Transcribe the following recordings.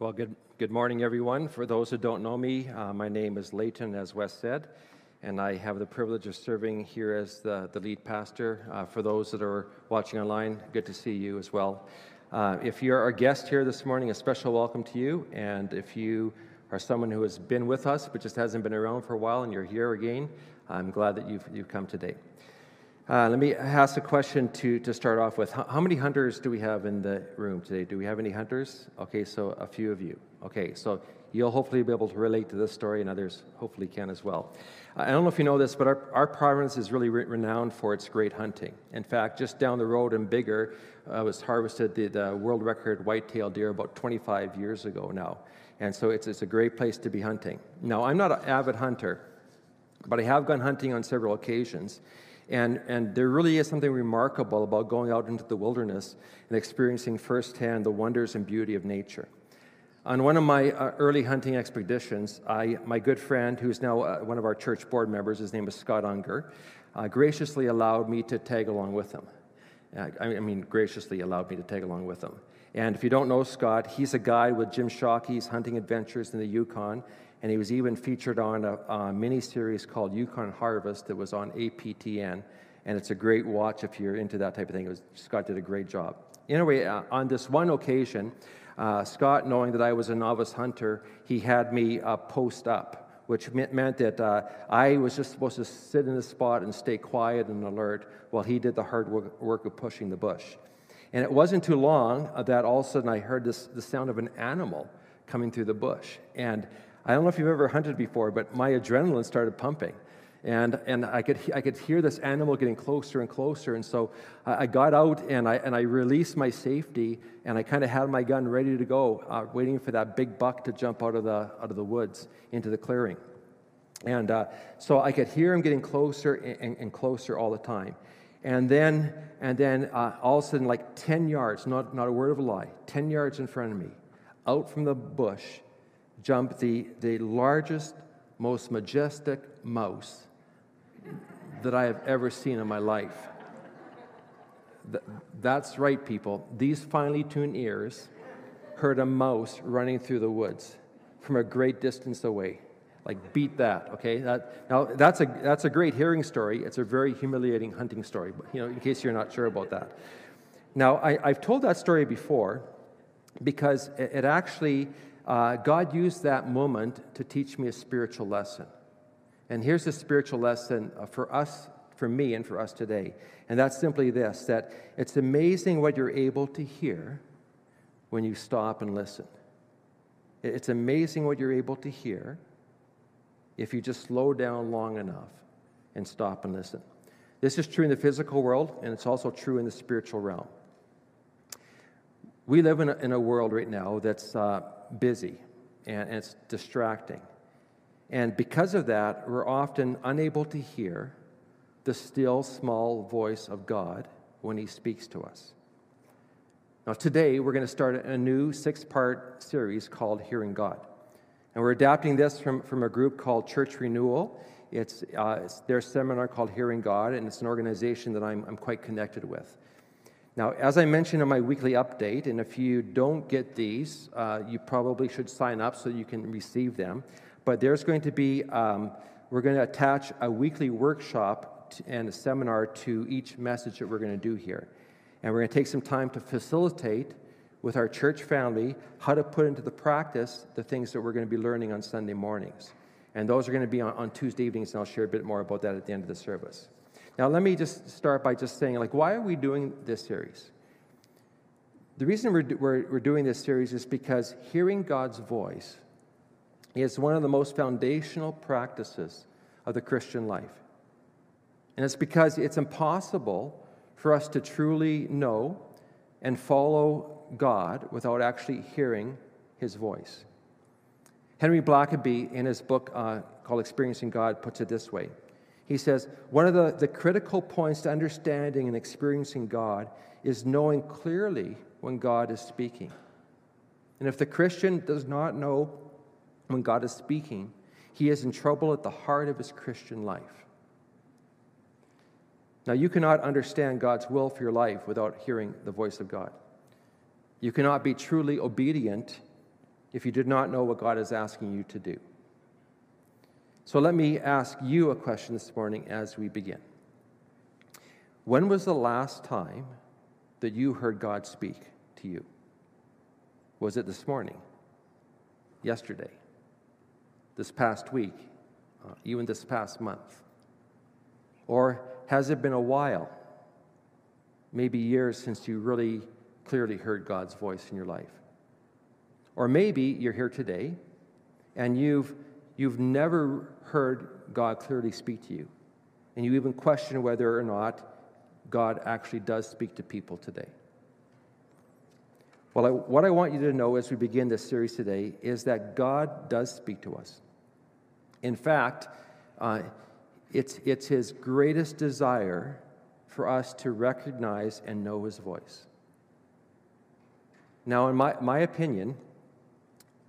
Well, good, good morning, everyone. For those who don't know me, uh, my name is Leighton, as Wes said, and I have the privilege of serving here as the, the lead pastor. Uh, for those that are watching online, good to see you as well. Uh, if you're our guest here this morning, a special welcome to you. And if you are someone who has been with us but just hasn't been around for a while and you're here again, I'm glad that you've, you've come today. Uh, let me ask a question to, to start off with. How, how, many hunters do we have in the room today? Do we have any hunters? Okay, so a few of you. Okay, so you'll hopefully be able to relate to this story, and others hopefully can as well. I don't know if you know this, but our, our province is really re- renowned for its great hunting. In fact, just down the road in Biggar uh, was harvested the, the world record white-tailed deer about 25 years ago now. And so it's, it's a great place to be hunting. Now, I'm not an avid hunter, but I have gone hunting on several occasions. And, and there really is something remarkable about going out into the wilderness and experiencing firsthand the wonders and beauty of nature. On one of my uh, early hunting expeditions, I, my good friend, who's now uh, one of our church board members, his name is Scott Unger, uh, graciously allowed me to tag along with him. Uh, I mean, graciously allowed me to tag along with him. And if you don't know Scott, he's a guide with Jim Shockey's Hunting Adventures in the Yukon, and he was even featured on a, a mini series called Yukon Harvest that was on APTN. And it's a great watch if you're into that type of thing. Was, Scott did a great job. Anyway, uh, on this one occasion, uh, Scott, knowing that I was a novice hunter, he had me uh, post up, which meant that uh, I was just supposed to sit in the spot and stay quiet and alert while he did the hard work, of pushing the bush. And it wasn't too long uh, that all of a sudden I heard this, the sound of an animal coming through the bush. And I don't know if you've ever hunted before, but my adrenaline started pumping. And, and I, could, I could hear this animal getting closer and closer. And so I, I got out and I, and I released my safety and I kind of had my gun ready to go, uh, waiting for that big buck to jump out of the, out of the woods into the clearing. And uh, so I could hear him getting closer and, and, closer all the time. And then, and then uh, all of a sudden, like 10 yards, not, not a word of a lie, 10 yards in front of me, out from the bush, jumped the, the largest, most majestic mouse that I have ever seen in my life. That's right, people. These finely tuned ears heard a mouse running through the woods from a great distance away. Like, beat that, okay? That, now, that's a, that's a great hearing story. It's a very humiliating hunting story, you know, in case you're not sure about that. Now, I, have told that story before because it, it actually uh, God used that moment to teach me a spiritual lesson. And here's the spiritual lesson uh, for us, for me, and for us today. And that's simply this that it's amazing what you're able to hear when you stop and listen. It's amazing what you're able to hear if you just slow down long enough and stop and listen. This is true in the physical world, and it's also true in the spiritual realm. We live in a, in a world right now that's uh, busy and, and it's distracting. And because of that, we're often unable to hear the still small voice of God when He speaks to us. Now, today, we're going to start a new six part series called Hearing God. And we're adapting this from, from a group called Church Renewal. It's, uh, it's their seminar called Hearing God, and it's an organization that I'm, I'm quite connected with. Now, as I mentioned in my weekly update, and if you don't get these, uh, you probably should sign up so you can receive them. But there's going to be, um, we're going to attach a weekly workshop and a seminar to each message that we're going to do here. And we're going to take some time to facilitate with our church family how to put into the practice the things that we're going to be learning on Sunday mornings. And those are going to be on, on Tuesday evenings, and I'll share a bit more about that at the end of the service. Now, let me just start by just saying, like, why are we doing this series? The reason we're, we're, we're doing this series is because hearing God's voice is one of the most foundational practices of the Christian life. And it's because it's impossible for us to truly know and follow God without actually hearing his voice. Henry Blackaby, in his book uh, called Experiencing God, puts it this way. He says, One of the, the critical points to understanding and experiencing God is knowing clearly when God is speaking. And if the Christian does not know when God is speaking, he is in trouble at the heart of his Christian life. Now, you cannot understand God's will for your life without hearing the voice of God. You cannot be truly obedient if you did not know what God is asking you to do. So let me ask you a question this morning as we begin. When was the last time that you heard God speak to you? Was it this morning? Yesterday? This past week? Uh, even this past month? Or has it been a while? Maybe years since you really clearly heard God's voice in your life? Or maybe you're here today and you've, you've never heard God clearly speak to you, and you even question whether or not God actually does speak to people today. Well, I, what I want you to know as we begin this series today is that God does speak to us. In fact, uh, it's, it's His greatest desire for us to recognize and know His voice. Now, in my, my opinion,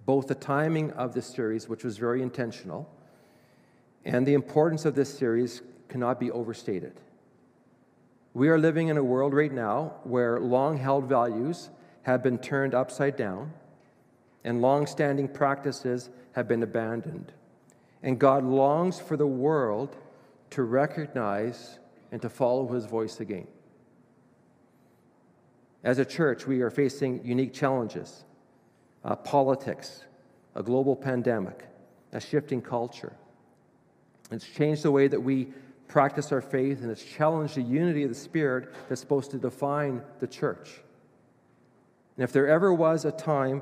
both the timing of this series, which was very intentional, and the importance of this series cannot be overstated. We are living in a world right now where long held values have been turned upside down and long standing practices have been abandoned. And God longs for the world to recognize and to follow his voice again. As a church, we are facing unique challenges uh, politics, a global pandemic, a shifting culture. It's changed the way that we practice our faith, and it's challenged the unity of the Spirit that's supposed to define the church. And if there ever was a time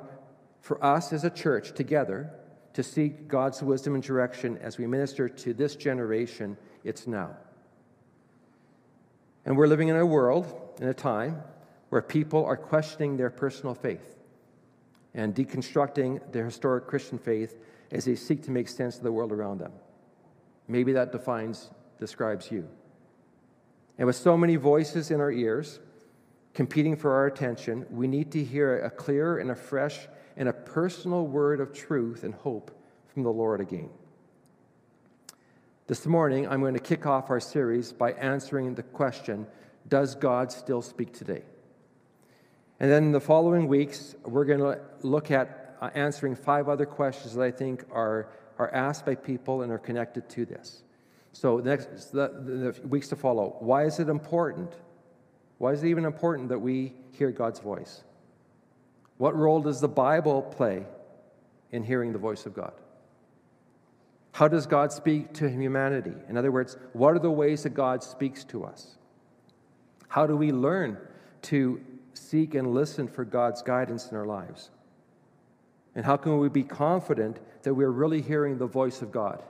for us as a church together to seek God's wisdom and direction as we minister to this generation, it's now. And we're living in a world, in a time, where people are questioning their personal faith and deconstructing their historic Christian faith as they seek to make sense of the world around them. Maybe that defines, describes you. And with so many voices in our ears, competing for our attention, we need to hear a clear and a fresh and a personal word of truth and hope from the Lord again. This morning, I'm going to kick off our series by answering the question Does God still speak today? And then in the following weeks, we're going to look at uh, answering five other questions that I think are, are asked by people and are connected to this. So, the, next, the, the weeks to follow, why is it important? Why is it even important that we hear God's voice? What role does the Bible play in hearing the voice of God? How does God speak to humanity? In other words, what are the ways that God speaks to us? How do we learn to seek and listen for God's guidance in our lives? And how can we be confident that we're really hearing the voice of God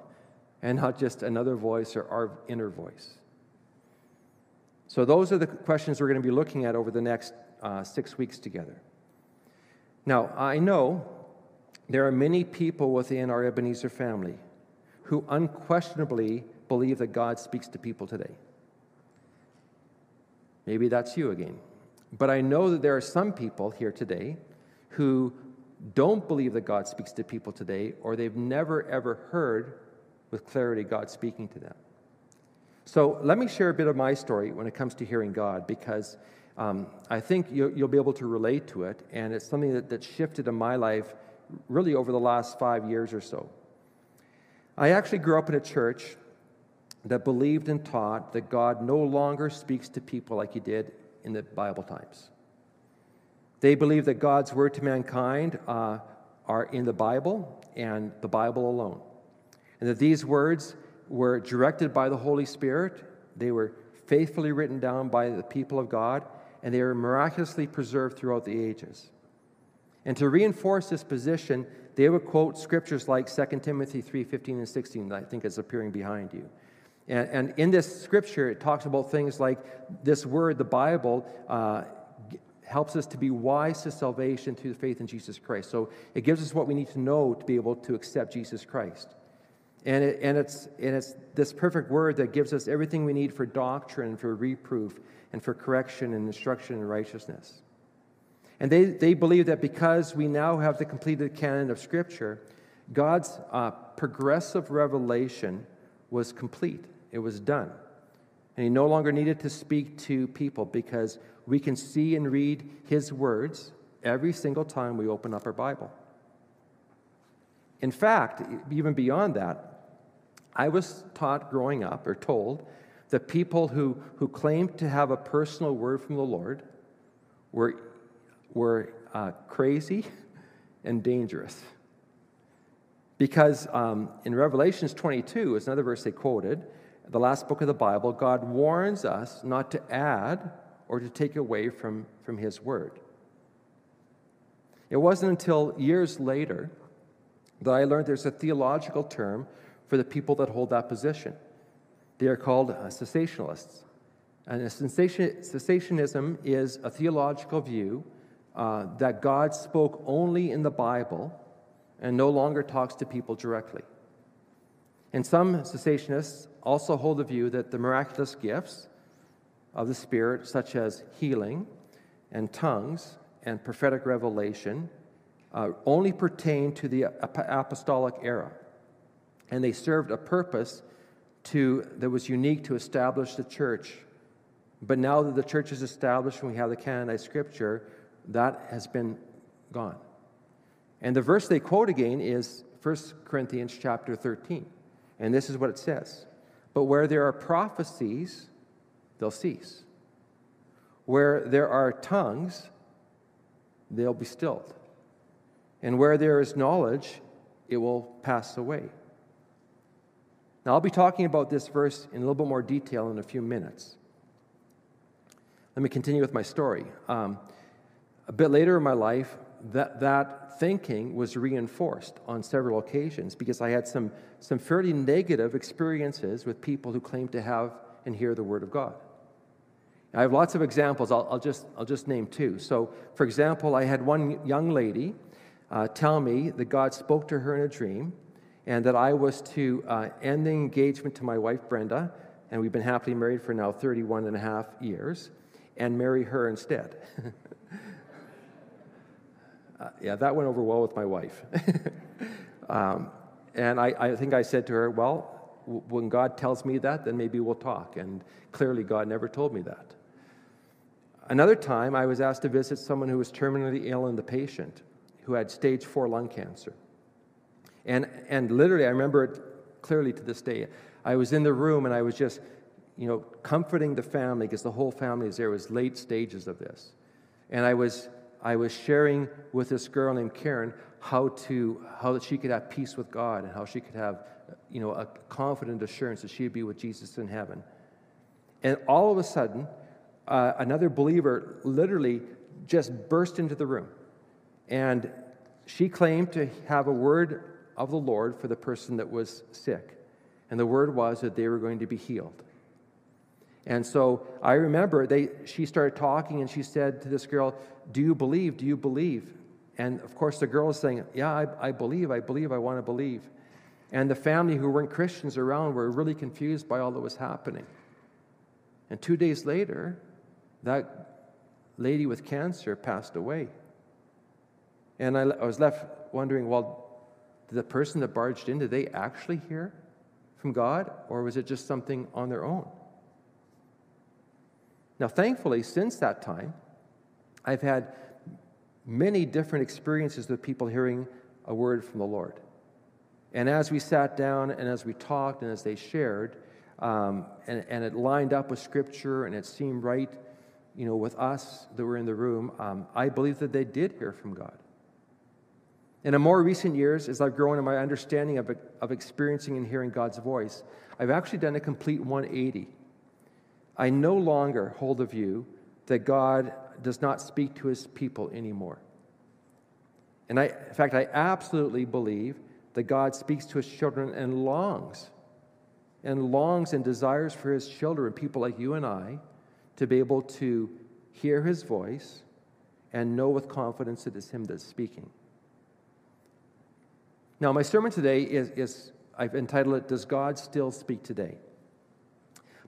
and not just another voice or our inner voice? So, those are the questions we're going to be looking at over the next uh, six weeks together. Now, I know there are many people within our Ebenezer family who unquestionably believe that God speaks to people today. Maybe that's you again. But I know that there are some people here today who don't believe that God speaks to people today, or they've never ever heard with clarity God speaking to them. So let me share a bit of my story when it comes to hearing God, because um, I think you'll, you'll, be able to relate to it, and it's something that, that shifted in my life really over the last five years or so. I actually grew up in a church that believed and taught that God no longer speaks to people like he did in the Bible times. They believe that God's word to mankind uh, are in the Bible and the Bible alone. And that these words were directed by the Holy Spirit, they were faithfully written down by the people of God, and they were miraculously preserved throughout the ages. And to reinforce this position, they would quote scriptures like 2 Timothy 3:15 and 16, that I think is appearing behind you. And, and in this scripture, it talks about things like this word, the Bible, uh, helps us to be wise to salvation through faith in Jesus Christ. So it gives us what we need to know to be able to accept Jesus Christ. And, it, and, it's, and it's this perfect word that gives us everything we need for doctrine, for reproof, and for correction and instruction in righteousness. And they, they believe that because we now have the completed canon of Scripture, God's uh, progressive revelation was complete, it was done. And he no longer needed to speak to people because we can see and read his words every single time we open up our Bible. In fact, even beyond that, I was taught growing up or told that people who, who claimed to have a personal word from the Lord were, were uh, crazy and dangerous. Because um, in Revelations 22, is another verse they quoted, the last book of the Bible, God warns us not to add or to take away from, from His word. It wasn't until years later that I learned there's a theological term for the people that hold that position. They are called uh, cessationalists. And cessationism is a theological view uh, that God spoke only in the Bible and no longer talks to people directly. And some cessationists also hold the view that the miraculous gifts of the Spirit, such as healing and tongues and prophetic revelation, uh, only pertain to the apostolic era. And they served a purpose to, that was unique to establish the church. But now that the church is established and we have the canonized scripture, that has been gone. And the verse they quote again is 1 Corinthians chapter 13. And this is what it says But where there are prophecies, they'll cease. Where there are tongues, they'll be stilled. And where there is knowledge, it will pass away. Now, I'll be talking about this verse in a little bit more detail in a few minutes. Let me continue with my story. Um, a bit later in my life, that, that thinking was reinforced on several occasions because I had some, some fairly negative experiences with people who claimed to have and hear the Word of God. I have lots of examples. I'll, I'll, just, I'll just name two. So, for example, I had one young lady uh, tell me that God spoke to her in a dream and that I was to uh, end the engagement to my wife, Brenda, and we've been happily married for now 31 and a half years, and marry her instead. uh, yeah, that went over well with my wife. um, and I, I think I said to her, Well, when God tells me that, then maybe we'll talk. And clearly, God never told me that. Another time, I was asked to visit someone who was terminally ill and the patient who had stage four lung cancer. And, and literally, I remember it clearly to this day. I was in the room and I was just, you know, comforting the family because the whole family is there. It was late stages of this. And I was, I was sharing with this girl named Karen how to, how that she could have peace with God and how she could have, you know, a confident assurance that she'd be with Jesus in heaven. And all of a sudden, uh, another believer literally just burst into the room. And she claimed to have a word of the Lord for the person that was sick. And the word was that they were going to be healed. And so I remember they, she started talking and she said to this girl, Do you believe? Do you believe? And of course, the girl is saying, Yeah, I, I believe, I believe, I want to believe. And the family who weren't Christians around were really confused by all that was happening. And two days later, that lady with cancer passed away. And I, I was left wondering, well, the person that barged in, did they actually hear from God, or was it just something on their own? Now, thankfully, since that time, I've had many different experiences with people hearing a word from the Lord. And as we sat down and as we talked and as they shared, um, and, and, it lined up with Scripture and it seemed right, you know, with us that were in the room, um, I believe that they did hear from God. And In more recent years, as I've grown in my understanding of, of experiencing and hearing God's voice, I've actually done a complete 180. I no longer hold the view that God does not speak to his people anymore. And I, in fact, I absolutely believe that God speaks to his children and longs, and longs and desires for his children, people like you and I, to be able to hear his voice and know with confidence it is Him that's speaking. Now, my sermon today is, is I've entitled it, Does God Still Speak Today?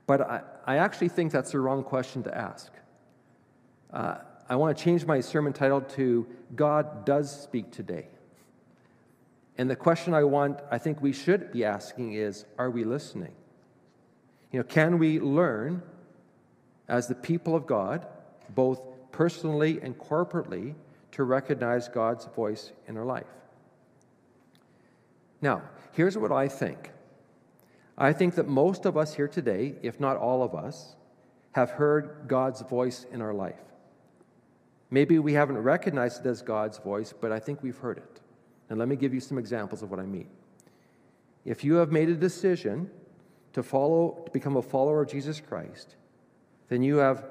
But I, I actually think that's the wrong question to ask. Uh, I want to change my sermon title to God Does Speak Today. And the question I want, I think we should be asking is Are we listening? You know, can we learn as the people of God, both personally and corporately, to recognize God's voice in our life? Now, here's what I think I think that most of us here today, if not all of us, have heard God's voice in our life. Maybe we haven't recognized it as God's voice, but I think we've heard it. And let me give you some examples of what I mean. If you have made a decision to follow to become a follower of Jesus Christ, then you have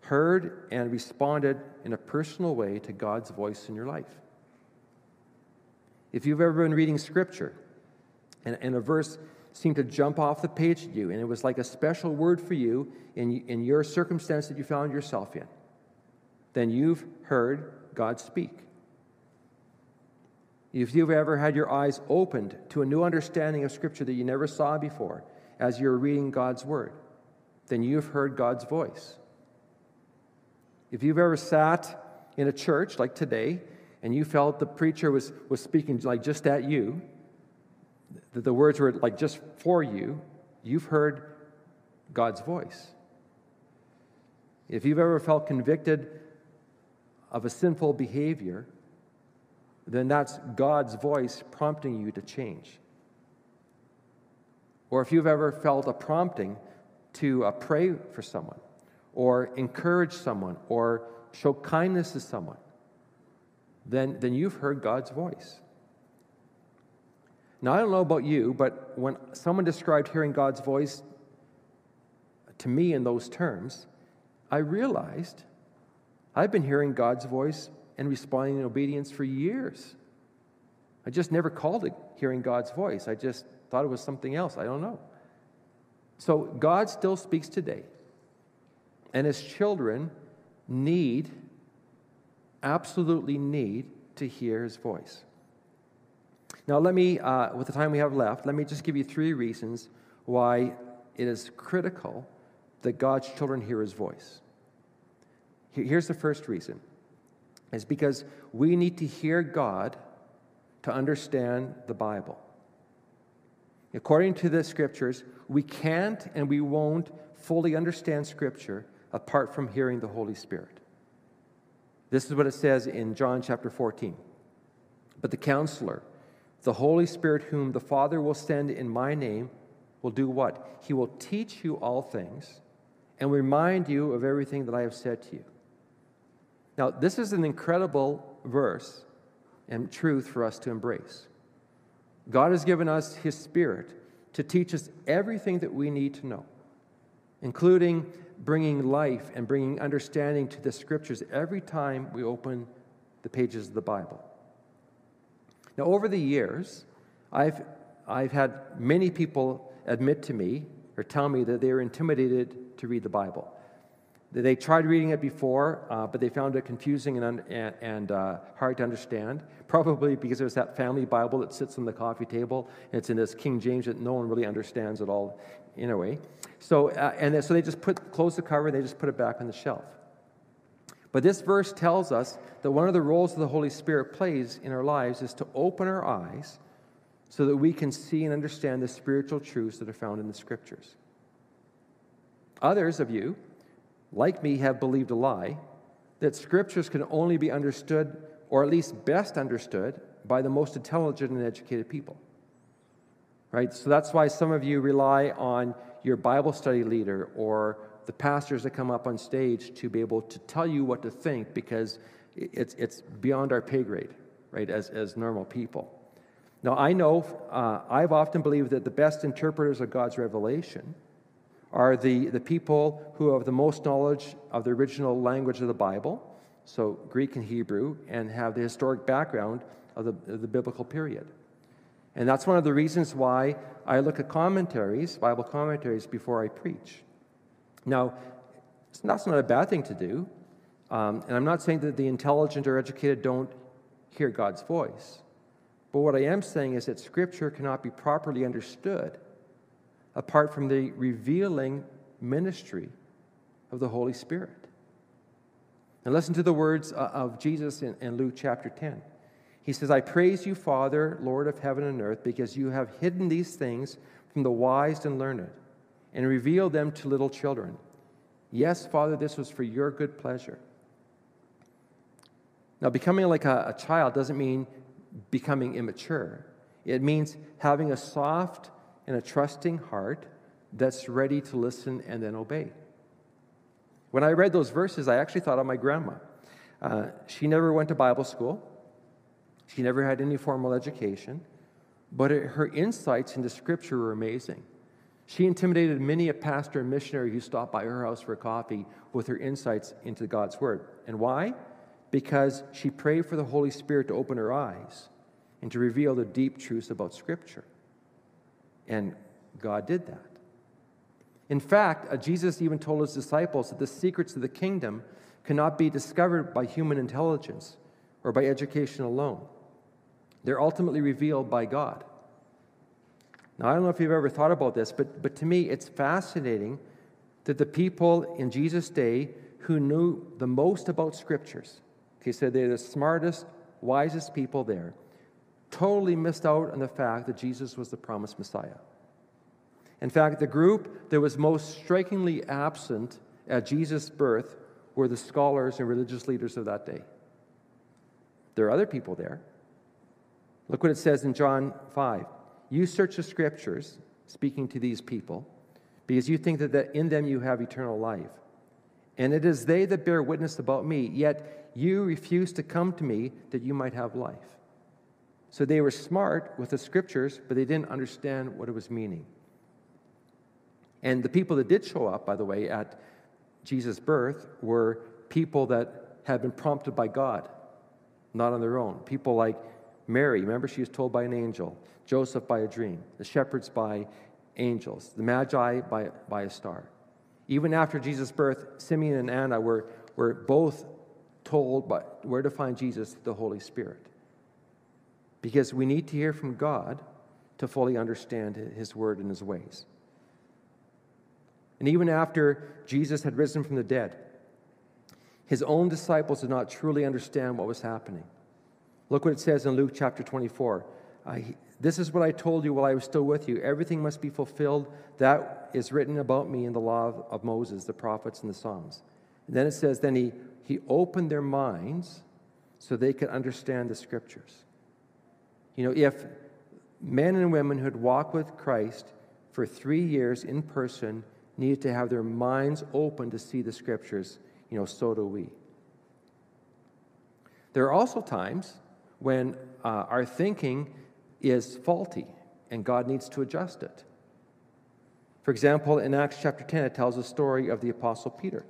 heard and responded in a personal way to God's voice in your life. If you've ever been reading scripture and, and a verse seemed to jump off the page at you, and it was like a special word for you in, in your circumstance that you found yourself in, then you've heard God speak. If you've ever had your eyes opened to a new understanding of Scripture that you never saw before as you're reading God's Word, then you've heard God's voice. If you've ever sat in a church like today and you felt the preacher was, was speaking like just at you, that the words were like just for you, you've heard God's voice. If you've ever felt convicted of a sinful behavior, then that's God's voice prompting you to change. Or if you've ever felt a prompting to uh, pray for someone, or encourage someone, or show kindness to someone, then, then you've heard God's voice. Now, I don't know about you, but when someone described hearing God's voice to me in those terms, I realized I've been hearing God's voice and responding in obedience for years. I just never called it hearing God's voice. I just thought it was something else. I don't know. So God still speaks today. And his children need absolutely need to hear his voice. Now, let me, uh, with the time we have left, let me just give you three reasons why it is critical that God's children hear his voice. Here's the first reason is because we need to hear God to understand the Bible. According to the scriptures, we can't and we won't fully understand scripture apart from hearing the Holy Spirit. This is what it says in John chapter 14. But the counselor, the Holy Spirit, whom the Father will send in my name, will do what? He will teach you all things and remind you of everything that I have said to you. Now, this is an incredible verse and truth for us to embrace. God has given us His Spirit to teach us everything that we need to know, including bringing life and bringing understanding to the scriptures every time we open the pages of the Bible. Now, over the years, I've, I've had many people admit to me or tell me that they are intimidated to read the Bible. They tried reading it before, uh, but they found it confusing and, and, and uh, hard to understand, probably because was that family Bible that sits on the coffee table. It's in this King James that no one really understands at all, in a way. So, uh, and so they just put, close the cover, and they just put it back on the shelf. But this verse tells us that one of the roles that the Holy Spirit plays in our lives is to open our eyes so that we can see and understand the spiritual truths that are found in the Scriptures. Others of you, like me, have believed a lie that scriptures can only be understood, or at least best understood, by the most intelligent and educated people. Right? So that's why some of you rely on your Bible study leader or the pastors that come up on stage to be able to tell you what to think because it's, it's beyond our pay grade, right, as, as normal people. Now, I know, uh, I've often believed that the best interpreters of God's revelation are the, the people who have the most knowledge of the original language of the Bible, so Greek and Hebrew, and have the historic background of the, of the biblical period. And that's one of the reasons why I look at commentaries, Bible commentaries, before I preach. Now, that's not a bad thing to do. Um, and I'm not saying that the intelligent or educated don't hear God's voice. But what I am saying is that Scripture cannot be properly understood apart from the revealing ministry of the Holy Spirit. And listen to the words uh, of Jesus in, in Luke chapter 10. He says, I praise you, Father, Lord of heaven and earth, because you have hidden these things from the wise and learned and revealed them to little children. Yes, Father, this was for your good pleasure. Now, becoming like a, a child doesn't mean becoming immature, it means having a soft and a trusting heart that's ready to listen and then obey. When I read those verses, I actually thought of my grandma. Uh, she never went to Bible school, she never had any formal education, but it, her insights into Scripture were amazing. She intimidated many a pastor and missionary who stopped by her house for coffee with her insights into God's Word. And why? Because she prayed for the Holy Spirit to open her eyes and to reveal the deep truths about Scripture. And God did that. In fact, uh, Jesus even told his disciples that the secrets of the kingdom cannot be discovered by human intelligence or by education alone. They're ultimately revealed by God. Now, I don't know if you've ever thought about this, but, but to me, it's fascinating that the people in Jesus' day who knew the most about scriptures, okay, so they're the smartest, wisest people there, totally missed out on the fact that Jesus was the promised Messiah. In fact, the group that was most strikingly absent at Jesus' birth were the scholars and religious leaders of that day. There are other people there. Look what it says in John 5. You search the scriptures, speaking to these people, because you think that in them you have eternal life. And it is they that bear witness about me, yet you refuse to come to me that you might have life. So they were smart with the scriptures, but they didn't understand what it was meaning. And the people that did show up, by the way, at Jesus' birth were people that had been prompted by God, not on their own. People like Mary, remember she was told by an angel, Joseph by a dream, the shepherds by angels, the Magi by, by a star. Even after Jesus' birth, Simeon and Anna were, were both told by, where to find Jesus, the Holy Spirit. Because we need to hear from God to fully understand his word and his ways. And even after Jesus had risen from the dead, his own disciples did not truly understand what was happening. Look what it says in Luke chapter 24. Uh, this is what I told you while I was still with you. Everything must be fulfilled that is written about me in the law of, of Moses, the prophets, and the Psalms. And then it says, Then he, he opened their minds so they could understand the scriptures. You know, if men and women who had walked with Christ for three years in person needed to have their minds open to see the scriptures, you know, so do we. There are also times when uh, our thinking is faulty and God needs to adjust it. For example, in Acts chapter 10, it tells a story of the Apostle Peter,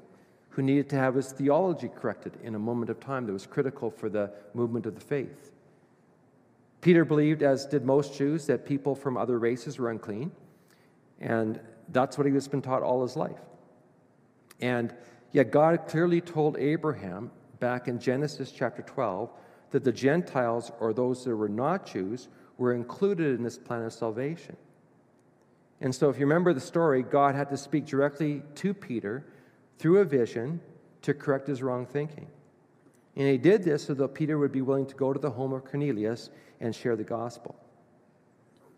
who needed to have his theology corrected in a moment of time that was critical for the movement of the faith. Peter believed, as did most Jews, that people from other races were unclean, and that's what he has been taught all his life. And yet, God clearly told Abraham back in Genesis chapter 12 that the Gentiles, or those that were not Jews, were included in this plan of salvation. And so, if you remember the story, God had to speak directly to Peter through a vision to correct his wrong thinking. And he did this so that Peter would be willing to go to the home of Cornelius and share the gospel.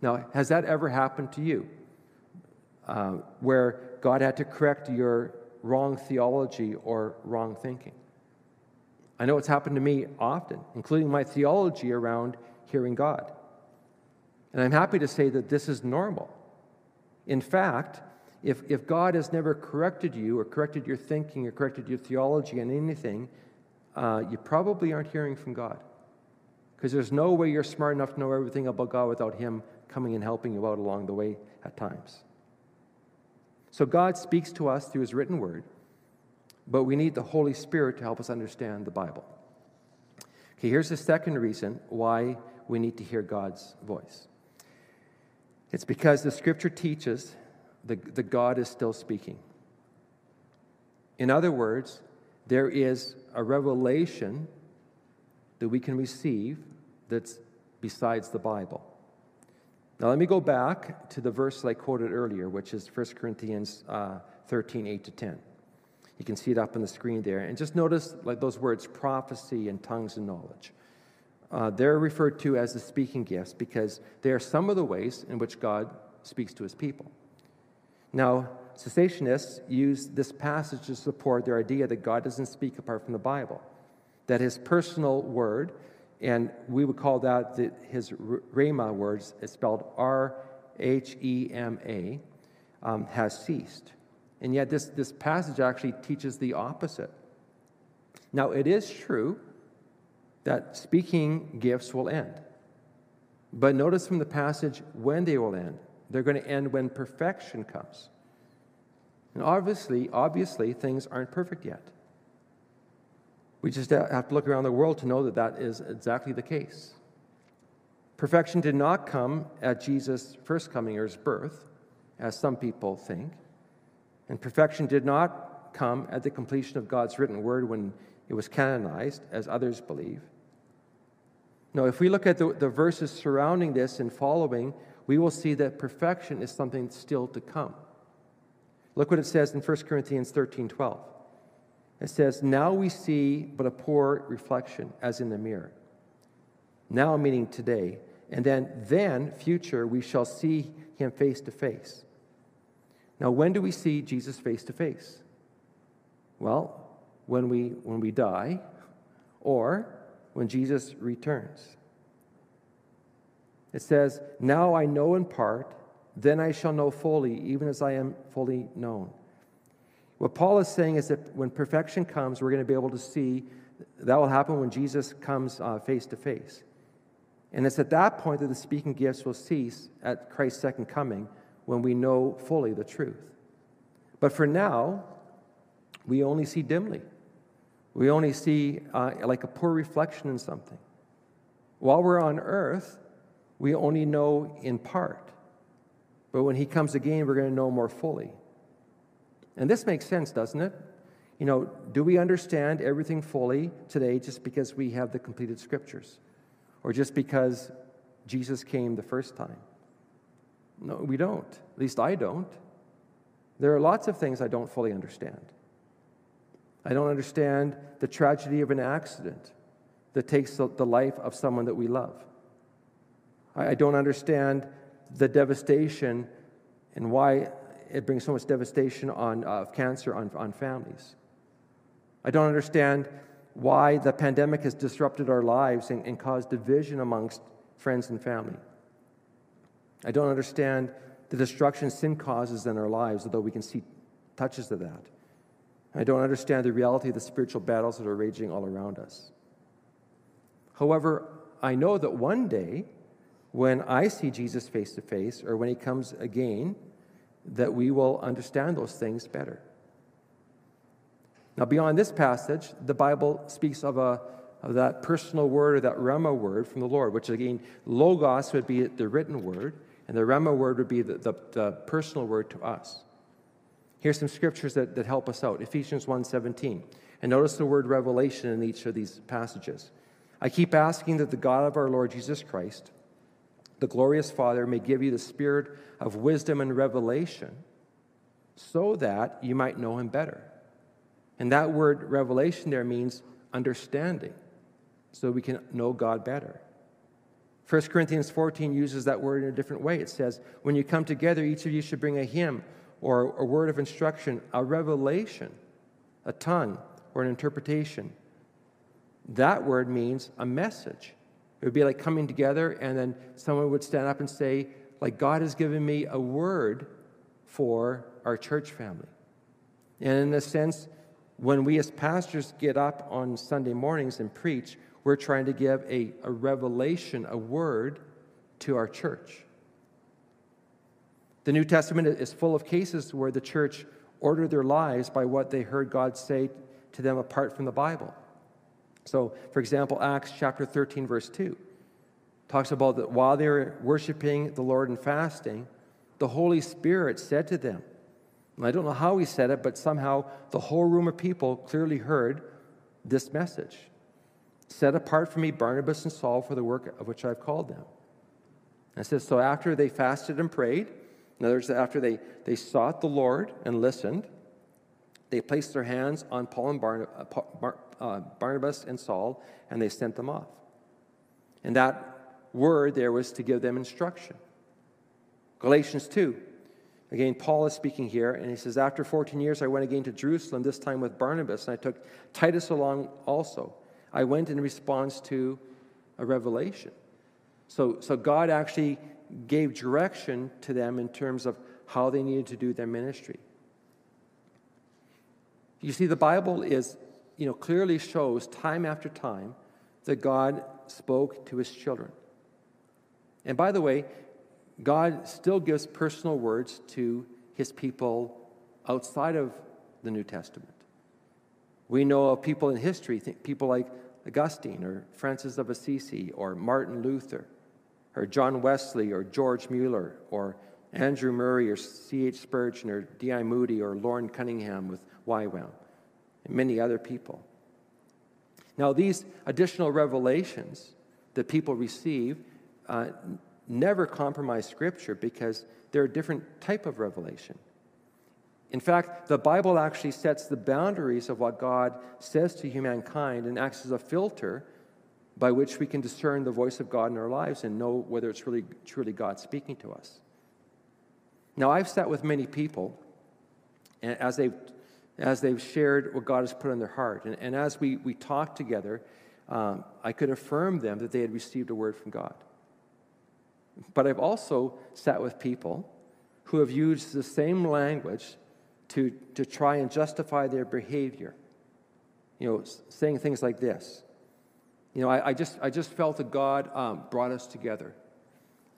Now, has that ever happened to you? uh, where God had to correct your wrong theology or wrong thinking. I know it's happened to me often, including my theology around hearing God. And I'm happy to say that this is normal. In fact, if, if God has never corrected you or corrected your thinking or corrected your theology on anything, uh, you probably aren't hearing from God. Because there's no way you're smart enough to know everything about God without Him coming and helping you out along the way at times. So God speaks to us through his written word, but we need the Holy Spirit to help us understand the Bible. Okay, here's the second reason why we need to hear God's voice. It's because the scripture teaches that, that God is still speaking. In other words, there is a revelation that we can receive that's besides the Bible. Now, let me go back to the verse I quoted earlier, which is 1 Corinthians uh, 13 8 to 10. You can see it up on the screen there. And just notice like those words prophecy and tongues and knowledge. Uh, they're referred to as the speaking gifts because they are some of the ways in which God speaks to his people. Now, cessationists use this passage to support their idea that God doesn't speak apart from the Bible, that his personal word, and we would call that the, his Rhema words, it's spelled R H E M A, um, has ceased. And yet, this, this passage actually teaches the opposite. Now, it is true that speaking gifts will end. But notice from the passage when they will end. They're going to end when perfection comes. And obviously, obviously, things aren't perfect yet. We just have to look around the world to know that that is exactly the case. Perfection did not come at Jesus' first coming or his birth, as some people think. And perfection did not come at the completion of God's written word when it was canonized, as others believe. No, if we look at the, the verses surrounding this and following, we will see that perfection is something still to come. Look what it says in 1 Corinthians 13 12. It says, Now we see but a poor reflection, as in the mirror. Now, meaning today. And then, then, future, we shall see him face to face. Now, when do we see Jesus face to face? Well, when we, when we die or when Jesus returns. It says, Now I know in part, then I shall know fully, even as I am fully known. What Paul is saying is that when perfection comes, we're going to be able to see that will happen when Jesus comes face to face. And it's at that point that the speaking gifts will cease at Christ's second coming when we know fully the truth. But for now, we only see dimly. We only see uh, like a poor reflection in something. While we're on earth, we only know in part. But when he comes again, we're going to know more fully. And this makes sense, doesn't it? You know, do we understand everything fully today just because we have the completed scriptures? Or just because Jesus came the first time? No, we don't. At least I don't. There are lots of things I don't fully understand. I don't understand the tragedy of an accident that takes the life of someone that we love. I don't understand the devastation and why it brings so much devastation on uh, cancer on, on families. I don't understand why the pandemic has disrupted our lives and, and caused division amongst friends and family. I don't understand the destruction sin causes in our lives, although we can see touches of that. I don't understand the reality of the spiritual battles that are raging all around us. However, I know that one day, when I see Jesus face to face, or when he comes again, that we will understand those things better. Now, beyond this passage, the Bible speaks of, a, of that personal word or that Rhema word from the Lord, which again, Logos would be the written word, and the Rhema word would be the, the, the personal word to us. Here's some scriptures that, that help us out. Ephesians 1.17. And notice the word revelation in each of these passages. I keep asking that the God of our Lord Jesus Christ, the glorious Father, may give you the spirit of wisdom and revelation so that you might know him better. And that word revelation there means understanding, so we can know God better. 1 Corinthians 14 uses that word in a different way. It says, When you come together, each of you should bring a hymn or a word of instruction, a revelation, a tongue, or an interpretation. That word means a message. It would be like coming together, and then someone would stand up and say, like, God has given me a word for our church family. And in a sense, when we as pastors get up on Sunday mornings and preach, we're trying to give a, a revelation, a word to our church. The New Testament is full of cases where the church ordered their lives by what they heard God say to them apart from the Bible. So, for example, Acts chapter 13, verse 2 talks about that while they were worshiping the Lord and fasting, the Holy Spirit said to them, And I don't know how he said it, but somehow the whole room of people clearly heard this message Set apart for me Barnabas and Saul for the work of which I've called them. And it says, So after they fasted and prayed, in other words, after they, they sought the Lord and listened, they placed their hands on Paul and uh, uh, Barnabas and Saul, and they sent them off. And that word there was to give them instruction. Galatians 2. Again, Paul is speaking here, and he says, After 14 years, I went again to Jerusalem, this time with Barnabas, and I took Titus along also. I went in response to a revelation. So, so God actually gave direction to them in terms of how they needed to do their ministry. You see, the Bible is, you know, clearly shows time after time that God spoke to his children. And by the way, God still gives personal words to his people outside of the New Testament. We know of people in history, people like Augustine or Francis of Assisi or Martin Luther or John Wesley or George Mueller or Andrew Murray or C.H. Spurgeon or D.L. Moody or Loren Cunningham with YWAM and many other people. Now, these additional revelations that people receive uh, never compromise Scripture because they're a different type of revelation. In fact, the Bible actually sets the boundaries of what God says to humankind and acts as a filter by which we can discern the voice of God in our lives and know whether it's really truly God speaking to us. Now, I've sat with many people and as they've, as they've shared what God has put in their heart. And, and as we, we talked together, um, I could affirm them that they had received a word from God. But I've also sat with people who have used the same language to, to try and justify their behavior. You know, saying things like this. You know, I, I just, I just felt that God um, brought us together.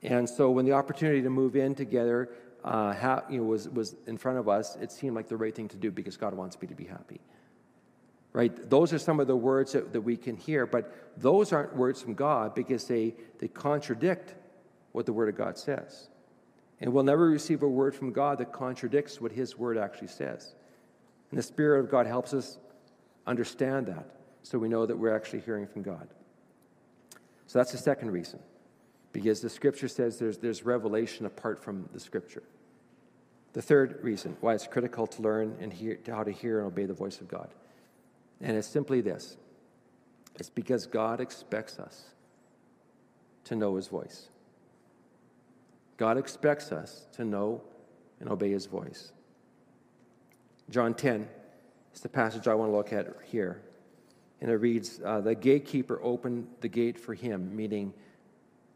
And so when the opportunity to move in together uh, ha, you know, was, was in front of us, it seemed like the right thing to do because God wants me to be happy. Right? Those are some of the words that, that we can hear, but those aren't words from God because they, they contradict what the Word of God says. And we'll never receive a word from God that contradicts what His Word actually says. And the Spirit of God helps us understand that so we know that we're actually hearing from God. So that's the second reason, because the Scripture says there's, there's revelation apart from the Scripture. The third reason why it's critical to learn and hear, how to hear and obey the voice of God. And it's simply this it's because God expects us to know His voice. God expects us to know and obey his voice. John 10 is the passage I want to look at here. And it reads uh, The gatekeeper opened the gate for him, meaning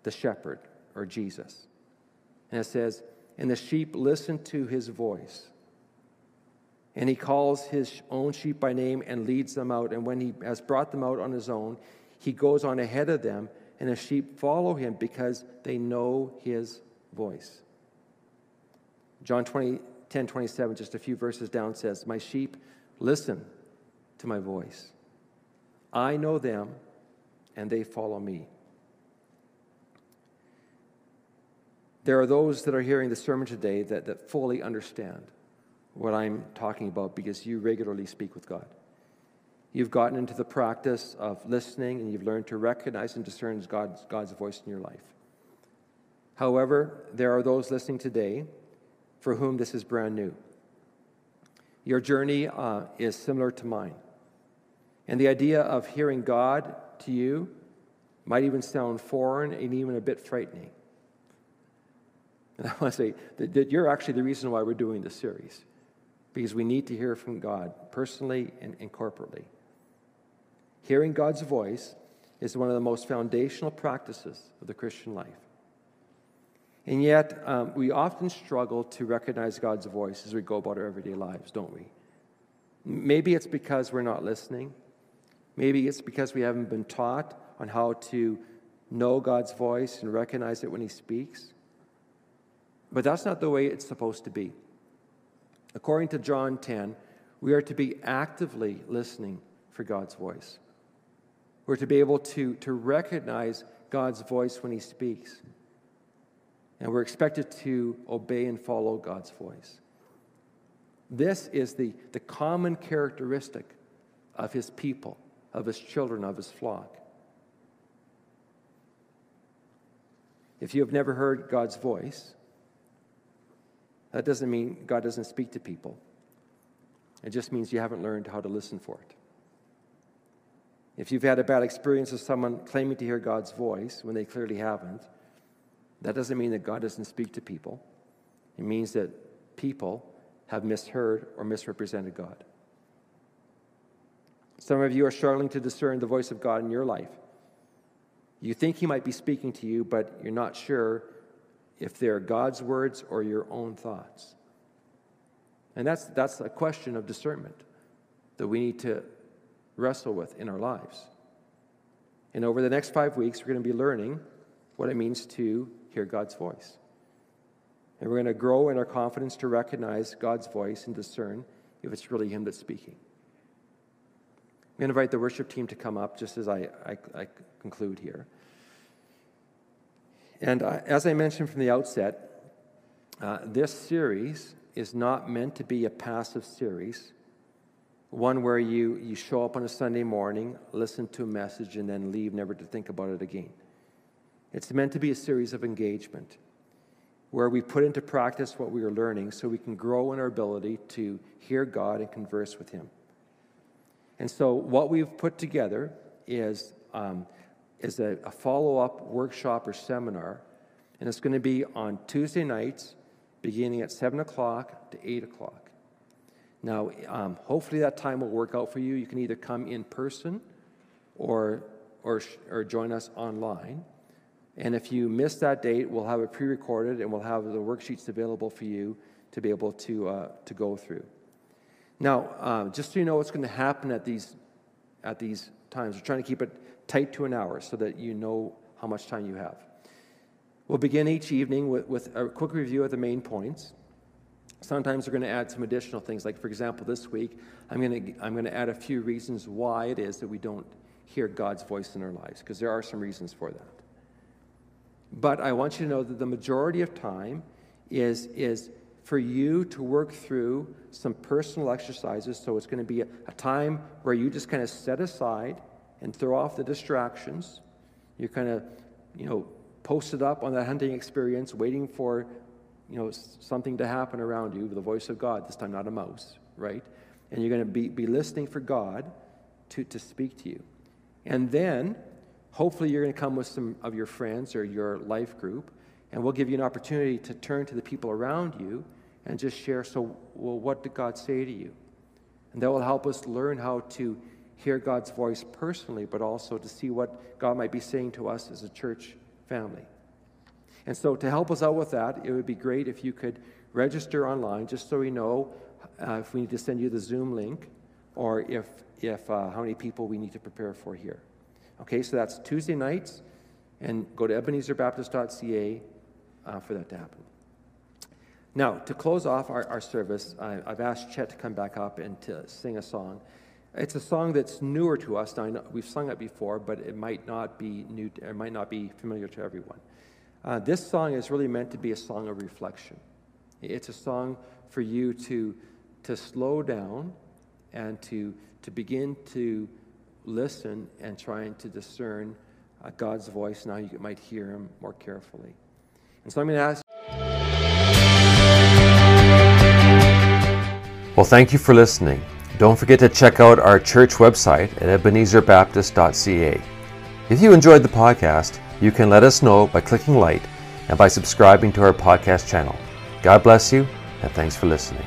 the shepherd or Jesus. And it says, And the sheep listen to his voice. And he calls his own sheep by name and leads them out. And when he has brought them out on his own, he goes on ahead of them, and the sheep follow him because they know his voice. John 20, 10 27, just a few verses down, says, My sheep listen to my voice. I know them, and they follow me. There are those that are hearing the sermon today that, that fully understand what I'm talking about because you regularly speak with God. You've gotten into the practice of listening and you've learned to recognize and discern God's, God's voice in your life. However, there are those listening today for whom this is brand new. Your journey uh, is similar to mine. And the idea of hearing God to you might even sound foreign and even a bit frightening. And I want to say that, you're actually the reason why we're doing this series, because we need to hear from God personally and, and corporately. Hearing God's voice is one of the most foundational practices of the Christian life. And yet, um, we often struggle to recognize God's voice as we go about our everyday lives, don't we? Maybe it's because we're not listening. Maybe it's because we haven't been taught on how to know God's voice and recognize it when He speaks. But that's not the way it's supposed to be. According to John 10, we are to be actively listening for God's voice. We're to be able to, to recognize God's voice when He speaks. And we're expected to obey and follow God's voice. This is the, the common characteristic of his people, of his children, of his flock. If you have never heard God's voice, that doesn't mean God doesn't speak to people. It just means you haven't learned how to listen for it. If you've had a bad experience with someone claiming to hear God's voice when they clearly haven't, that doesn't mean that God doesn't speak to people. It means that people have misheard or misrepresented God. Some of you are struggling to discern the voice of God in your life. You think He might be speaking to you, but you're not sure if they're God's words or your own thoughts. And that's, that's a question of discernment that we need to wrestle with in our lives. And over the next five weeks, we're going to be learning what it means to hear God's voice. And we're going to grow in our confidence to recognize God's voice and discern if it's really Him that's speaking. I'm going to invite the worship team to come up just as I, I, I conclude here. And uh, as I mentioned from the outset, uh, this series is not meant to be a passive series, one where you, you show up on a Sunday morning, listen to a message, and then leave never to think about it again. It's meant to be a series of engagement where we put into practice what we are learning so we can grow in our ability to hear God and converse with Him. And so, what we've put together is, um, is a, a follow up workshop or seminar, and it's going to be on Tuesday nights beginning at 7 o'clock to 8 o'clock. Now, um, hopefully, that time will work out for you. You can either come in person or, or, or join us online. And if you miss that date, we'll have it pre recorded and we'll have the worksheets available for you to be able to, uh, to go through. Now, uh, just so you know what's going to happen at these, at these times, we're trying to keep it tight to an hour so that you know how much time you have. We'll begin each evening with, with a quick review of the main points. Sometimes we're going to add some additional things, like, for example, this week, I'm going to, I'm going to add a few reasons why it is that we don't hear God's voice in our lives, because there are some reasons for that. But I want you to know that the majority of time is, is for you to work through some personal exercises. So it's going to be a, a time where you just kind of set aside and throw off the distractions. You're kind of, you know, posted up on that hunting experience, waiting for, you know, something to happen around you, the voice of God, this time not a mouse, right? And you're going to be, be listening for God to, to speak to you. And then Hopefully, you're going to come with some of your friends or your life group, and we'll give you an opportunity to turn to the people around you and just share. So, well, what did God say to you? And that will help us learn how to hear God's voice personally, but also to see what God might be saying to us as a church family. And so, to help us out with that, it would be great if you could register online just so we know uh, if we need to send you the Zoom link or if, if uh, how many people we need to prepare for here. Okay, so that's Tuesday nights, and go to ebenezerbaptist.ca uh, for that to happen. Now, to close off our, our service, I, have asked Chet to come back up and to sing a song. It's a song that's newer to us. Now, know, we've sung it before, but it might not be new. To, it might not be familiar to everyone. Uh, this song is really meant to be a song of reflection. It's a song for you to to slow down and to to begin to listen and trying to discern uh, God's voice. Now you might hear him more carefully. And so I'm going to ask. Well, thank you for listening. Don't forget to check out our church website at ebenezerbaptist.ca. If you enjoyed the podcast, you can let us know by clicking like and by subscribing to our podcast channel. God bless you, and thanks for listening.